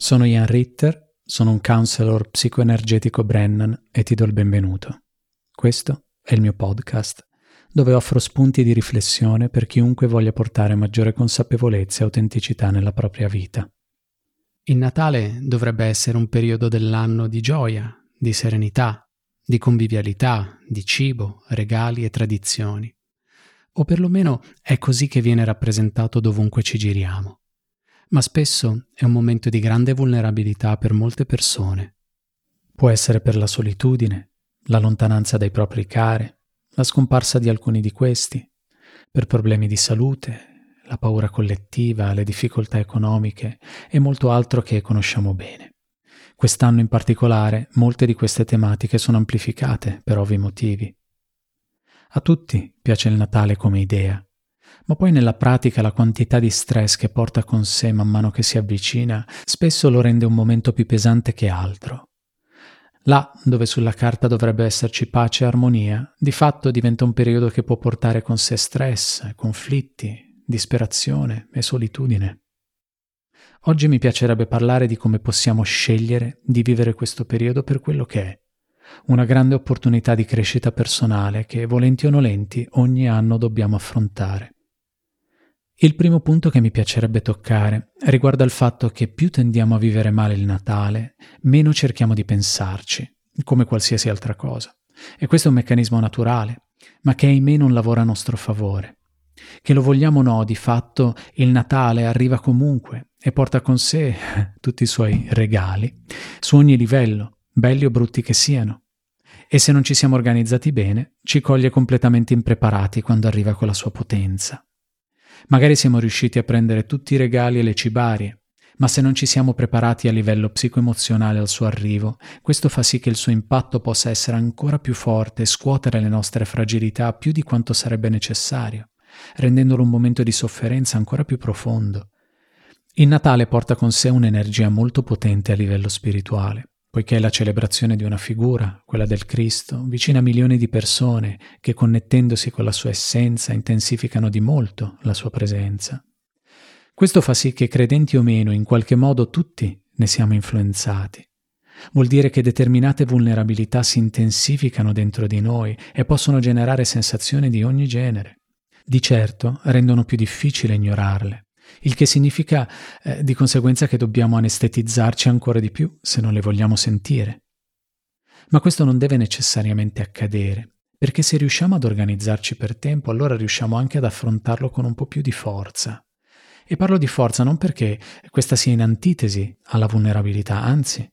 Sono Ian Ritter, sono un counselor psicoenergetico Brennan e ti do il benvenuto. Questo è il mio podcast, dove offro spunti di riflessione per chiunque voglia portare maggiore consapevolezza e autenticità nella propria vita. Il Natale dovrebbe essere un periodo dell'anno di gioia, di serenità, di convivialità, di cibo, regali e tradizioni. O perlomeno è così che viene rappresentato dovunque ci giriamo ma spesso è un momento di grande vulnerabilità per molte persone. Può essere per la solitudine, la lontananza dai propri cari, la scomparsa di alcuni di questi, per problemi di salute, la paura collettiva, le difficoltà economiche e molto altro che conosciamo bene. Quest'anno in particolare molte di queste tematiche sono amplificate per ovvi motivi. A tutti piace il Natale come idea, ma poi nella pratica la quantità di stress che porta con sé man mano che si avvicina spesso lo rende un momento più pesante che altro. Là dove sulla carta dovrebbe esserci pace e armonia, di fatto diventa un periodo che può portare con sé stress, conflitti, disperazione e solitudine. Oggi mi piacerebbe parlare di come possiamo scegliere di vivere questo periodo per quello che è, una grande opportunità di crescita personale che, volenti o nolenti, ogni anno dobbiamo affrontare. Il primo punto che mi piacerebbe toccare riguarda il fatto che più tendiamo a vivere male il Natale, meno cerchiamo di pensarci, come qualsiasi altra cosa. E questo è un meccanismo naturale, ma che ahimè non lavora a nostro favore. Che lo vogliamo o no, di fatto il Natale arriva comunque e porta con sé tutti i suoi regali, su ogni livello, belli o brutti che siano. E se non ci siamo organizzati bene, ci coglie completamente impreparati quando arriva con la sua potenza. Magari siamo riusciti a prendere tutti i regali e le cibarie, ma se non ci siamo preparati a livello psicoemozionale al suo arrivo, questo fa sì che il suo impatto possa essere ancora più forte e scuotere le nostre fragilità più di quanto sarebbe necessario, rendendolo un momento di sofferenza ancora più profondo. Il Natale porta con sé un'energia molto potente a livello spirituale poiché è la celebrazione di una figura, quella del Cristo, vicina a milioni di persone che connettendosi con la sua essenza intensificano di molto la sua presenza. Questo fa sì che credenti o meno, in qualche modo tutti ne siamo influenzati. Vuol dire che determinate vulnerabilità si intensificano dentro di noi e possono generare sensazioni di ogni genere. Di certo rendono più difficile ignorarle, il che significa eh, di conseguenza che dobbiamo anestetizzarci ancora di più se non le vogliamo sentire. Ma questo non deve necessariamente accadere, perché se riusciamo ad organizzarci per tempo, allora riusciamo anche ad affrontarlo con un po' più di forza. E parlo di forza non perché questa sia in antitesi alla vulnerabilità, anzi,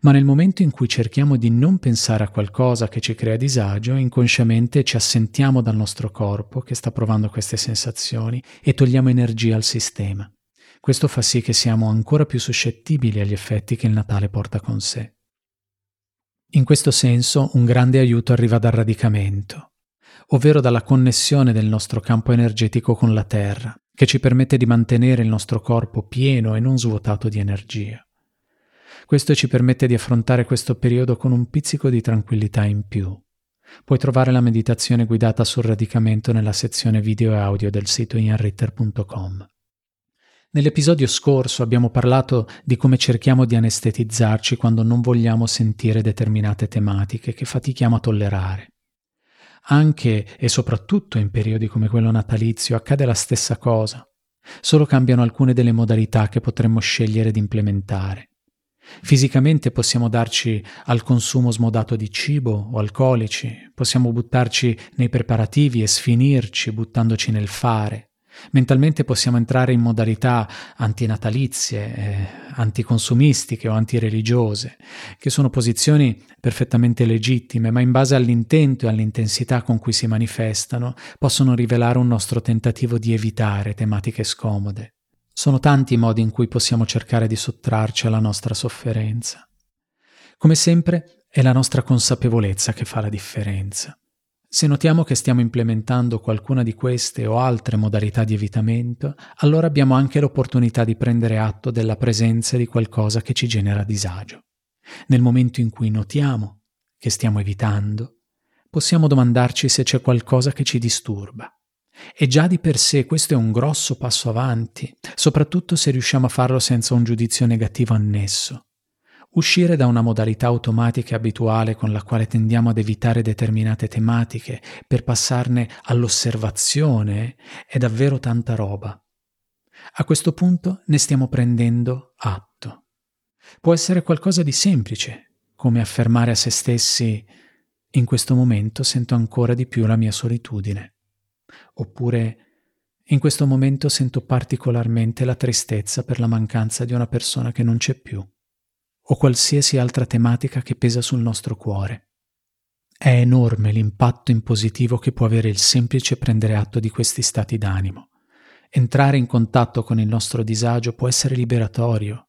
ma nel momento in cui cerchiamo di non pensare a qualcosa che ci crea disagio, inconsciamente ci assentiamo dal nostro corpo che sta provando queste sensazioni e togliamo energia al sistema. Questo fa sì che siamo ancora più suscettibili agli effetti che il Natale porta con sé. In questo senso un grande aiuto arriva dal radicamento, ovvero dalla connessione del nostro campo energetico con la Terra, che ci permette di mantenere il nostro corpo pieno e non svuotato di energia. Questo ci permette di affrontare questo periodo con un pizzico di tranquillità in più. Puoi trovare la meditazione guidata sul radicamento nella sezione video e audio del sito ianritter.com. Nell'episodio scorso abbiamo parlato di come cerchiamo di anestetizzarci quando non vogliamo sentire determinate tematiche che fatichiamo a tollerare. Anche e soprattutto in periodi come quello natalizio accade la stessa cosa, solo cambiano alcune delle modalità che potremmo scegliere di implementare. Fisicamente possiamo darci al consumo smodato di cibo o alcolici, possiamo buttarci nei preparativi e sfinirci buttandoci nel fare. Mentalmente possiamo entrare in modalità antinatalizie, eh, anticonsumistiche o antireligiose, che sono posizioni perfettamente legittime, ma in base all'intento e all'intensità con cui si manifestano, possono rivelare un nostro tentativo di evitare tematiche scomode. Sono tanti i modi in cui possiamo cercare di sottrarci alla nostra sofferenza. Come sempre è la nostra consapevolezza che fa la differenza. Se notiamo che stiamo implementando qualcuna di queste o altre modalità di evitamento, allora abbiamo anche l'opportunità di prendere atto della presenza di qualcosa che ci genera disagio. Nel momento in cui notiamo che stiamo evitando, possiamo domandarci se c'è qualcosa che ci disturba. E già di per sé questo è un grosso passo avanti, soprattutto se riusciamo a farlo senza un giudizio negativo annesso. Uscire da una modalità automatica e abituale con la quale tendiamo ad evitare determinate tematiche per passarne all'osservazione è davvero tanta roba. A questo punto ne stiamo prendendo atto. Può essere qualcosa di semplice, come affermare a se stessi in questo momento sento ancora di più la mia solitudine. Oppure in questo momento sento particolarmente la tristezza per la mancanza di una persona che non c'è più. O qualsiasi altra tematica che pesa sul nostro cuore. È enorme l'impatto impositivo che può avere il semplice prendere atto di questi stati d'animo. Entrare in contatto con il nostro disagio può essere liberatorio,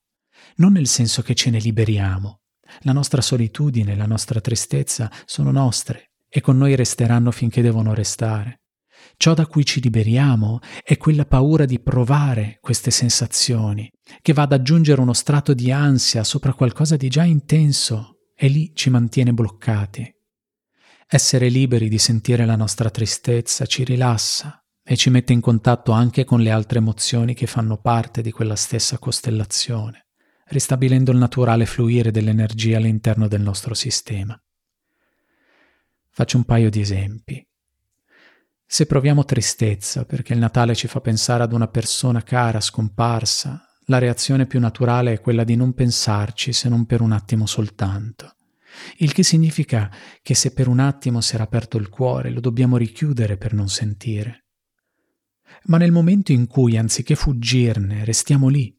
non nel senso che ce ne liberiamo, la nostra solitudine, la nostra tristezza sono nostre e con noi resteranno finché devono restare. Ciò da cui ci liberiamo è quella paura di provare queste sensazioni, che va ad aggiungere uno strato di ansia sopra qualcosa di già intenso e lì ci mantiene bloccati. Essere liberi di sentire la nostra tristezza ci rilassa e ci mette in contatto anche con le altre emozioni che fanno parte di quella stessa costellazione ristabilendo il naturale fluire dell'energia all'interno del nostro sistema. Faccio un paio di esempi. Se proviamo tristezza perché il Natale ci fa pensare ad una persona cara scomparsa, la reazione più naturale è quella di non pensarci se non per un attimo soltanto. Il che significa che se per un attimo si era aperto il cuore, lo dobbiamo richiudere per non sentire. Ma nel momento in cui, anziché fuggirne, restiamo lì,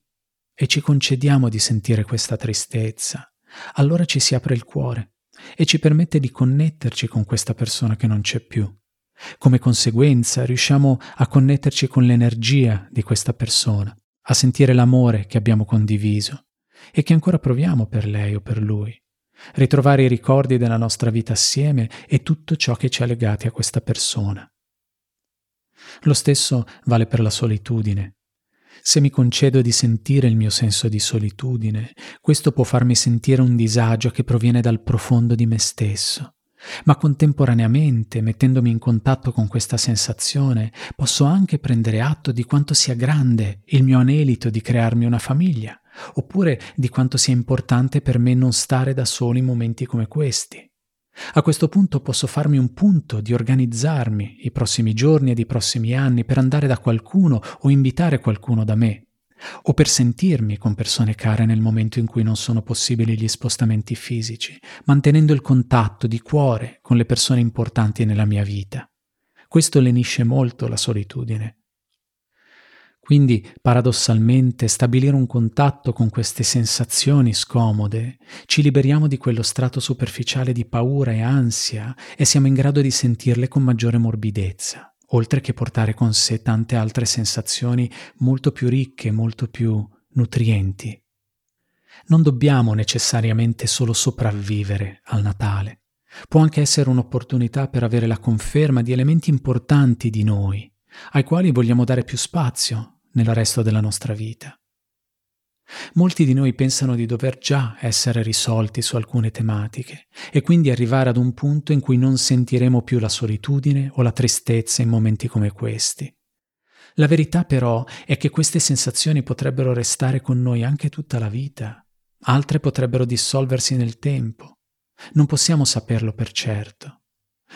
e ci concediamo di sentire questa tristezza, allora ci si apre il cuore e ci permette di connetterci con questa persona che non c'è più. Come conseguenza riusciamo a connetterci con l'energia di questa persona, a sentire l'amore che abbiamo condiviso e che ancora proviamo per lei o per lui, ritrovare i ricordi della nostra vita assieme e tutto ciò che ci ha legati a questa persona. Lo stesso vale per la solitudine, se mi concedo di sentire il mio senso di solitudine, questo può farmi sentire un disagio che proviene dal profondo di me stesso. Ma contemporaneamente, mettendomi in contatto con questa sensazione, posso anche prendere atto di quanto sia grande il mio anelito di crearmi una famiglia, oppure di quanto sia importante per me non stare da solo in momenti come questi. A questo punto posso farmi un punto di organizzarmi i prossimi giorni ed i prossimi anni per andare da qualcuno o invitare qualcuno da me, o per sentirmi con persone care nel momento in cui non sono possibili gli spostamenti fisici, mantenendo il contatto di cuore con le persone importanti nella mia vita. Questo lenisce molto la solitudine quindi, paradossalmente, stabilire un contatto con queste sensazioni scomode, ci liberiamo di quello strato superficiale di paura e ansia e siamo in grado di sentirle con maggiore morbidezza, oltre che portare con sé tante altre sensazioni molto più ricche, molto più nutrienti. Non dobbiamo necessariamente solo sopravvivere al Natale. Può anche essere un'opportunità per avere la conferma di elementi importanti di noi, ai quali vogliamo dare più spazio, nel resto della nostra vita. Molti di noi pensano di dover già essere risolti su alcune tematiche e quindi arrivare ad un punto in cui non sentiremo più la solitudine o la tristezza in momenti come questi. La verità però è che queste sensazioni potrebbero restare con noi anche tutta la vita, altre potrebbero dissolversi nel tempo. Non possiamo saperlo per certo.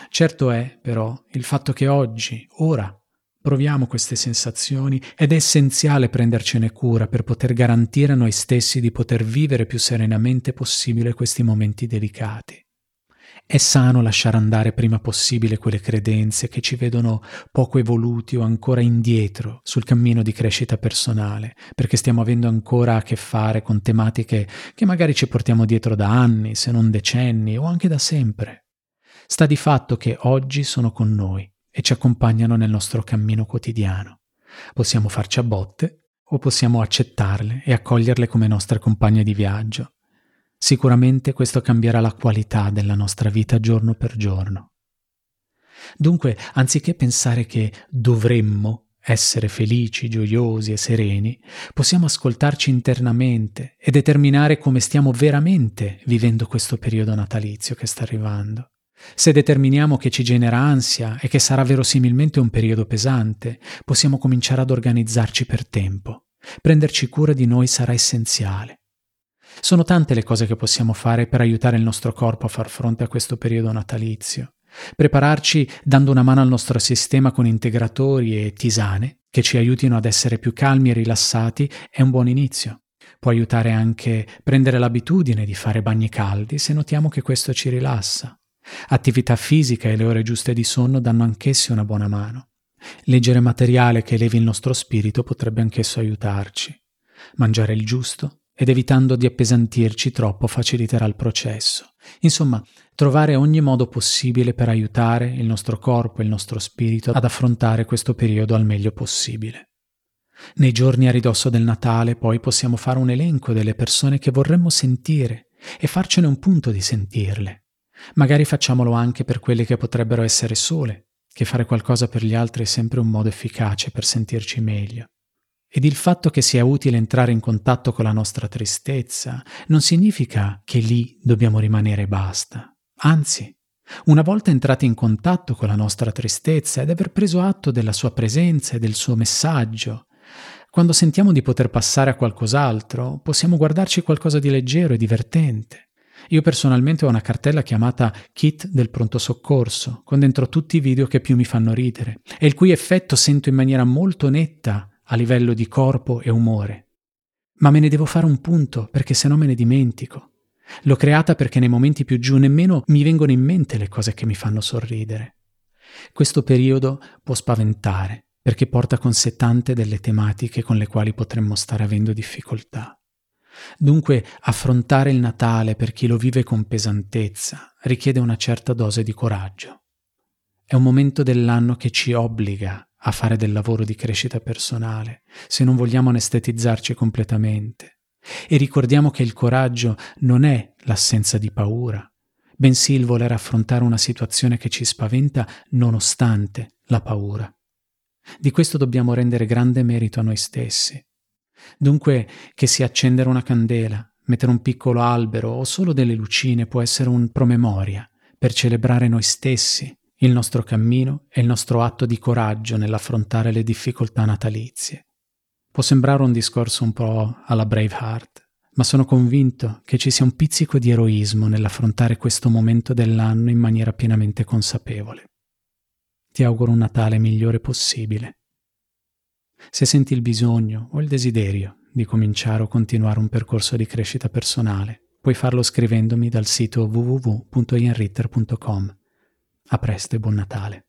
Certo è, però, il fatto che oggi, ora, Proviamo queste sensazioni ed è essenziale prendercene cura per poter garantire a noi stessi di poter vivere più serenamente possibile questi momenti delicati. È sano lasciare andare prima possibile quelle credenze che ci vedono poco evoluti o ancora indietro sul cammino di crescita personale, perché stiamo avendo ancora a che fare con tematiche che magari ci portiamo dietro da anni, se non decenni o anche da sempre. Sta di fatto che oggi sono con noi e ci accompagnano nel nostro cammino quotidiano. Possiamo farci a botte o possiamo accettarle e accoglierle come nostre compagne di viaggio. Sicuramente questo cambierà la qualità della nostra vita giorno per giorno. Dunque, anziché pensare che dovremmo essere felici, gioiosi e sereni, possiamo ascoltarci internamente e determinare come stiamo veramente vivendo questo periodo natalizio che sta arrivando. Se determiniamo che ci genera ansia e che sarà verosimilmente un periodo pesante, possiamo cominciare ad organizzarci per tempo. Prenderci cura di noi sarà essenziale. Sono tante le cose che possiamo fare per aiutare il nostro corpo a far fronte a questo periodo natalizio. Prepararci dando una mano al nostro sistema con integratori e tisane che ci aiutino ad essere più calmi e rilassati è un buon inizio. Può aiutare anche prendere l'abitudine di fare bagni caldi se notiamo che questo ci rilassa. Attività fisica e le ore giuste di sonno danno anch'essi una buona mano. Leggere materiale che elevi il nostro spirito potrebbe anch'esso aiutarci. Mangiare il giusto ed evitando di appesantirci troppo faciliterà il processo. Insomma, trovare ogni modo possibile per aiutare il nostro corpo e il nostro spirito ad affrontare questo periodo al meglio possibile. Nei giorni a ridosso del Natale poi possiamo fare un elenco delle persone che vorremmo sentire e farcene un punto di sentirle. Magari facciamolo anche per quelle che potrebbero essere sole, che fare qualcosa per gli altri è sempre un modo efficace per sentirci meglio. Ed il fatto che sia utile entrare in contatto con la nostra tristezza non significa che lì dobbiamo rimanere e basta. Anzi, una volta entrati in contatto con la nostra tristezza ed aver preso atto della sua presenza e del suo messaggio, quando sentiamo di poter passare a qualcos'altro, possiamo guardarci qualcosa di leggero e divertente. Io personalmente ho una cartella chiamata Kit del pronto soccorso, con dentro tutti i video che più mi fanno ridere, e il cui effetto sento in maniera molto netta a livello di corpo e umore. Ma me ne devo fare un punto perché se no me ne dimentico. L'ho creata perché nei momenti più giù nemmeno mi vengono in mente le cose che mi fanno sorridere. Questo periodo può spaventare perché porta con sé tante delle tematiche con le quali potremmo stare avendo difficoltà. Dunque affrontare il Natale per chi lo vive con pesantezza richiede una certa dose di coraggio. È un momento dell'anno che ci obbliga a fare del lavoro di crescita personale, se non vogliamo anestetizzarci completamente. E ricordiamo che il coraggio non è l'assenza di paura, bensì il voler affrontare una situazione che ci spaventa nonostante la paura. Di questo dobbiamo rendere grande merito a noi stessi. Dunque, che sia accendere una candela, mettere un piccolo albero o solo delle lucine può essere un promemoria per celebrare noi stessi il nostro cammino e il nostro atto di coraggio nell'affrontare le difficoltà natalizie. Può sembrare un discorso un po' alla Braveheart, ma sono convinto che ci sia un pizzico di eroismo nell'affrontare questo momento dell'anno in maniera pienamente consapevole. Ti auguro un Natale migliore possibile. Se senti il bisogno o il desiderio di cominciare o continuare un percorso di crescita personale, puoi farlo scrivendomi dal sito www.ianritter.com. A presto e buon Natale.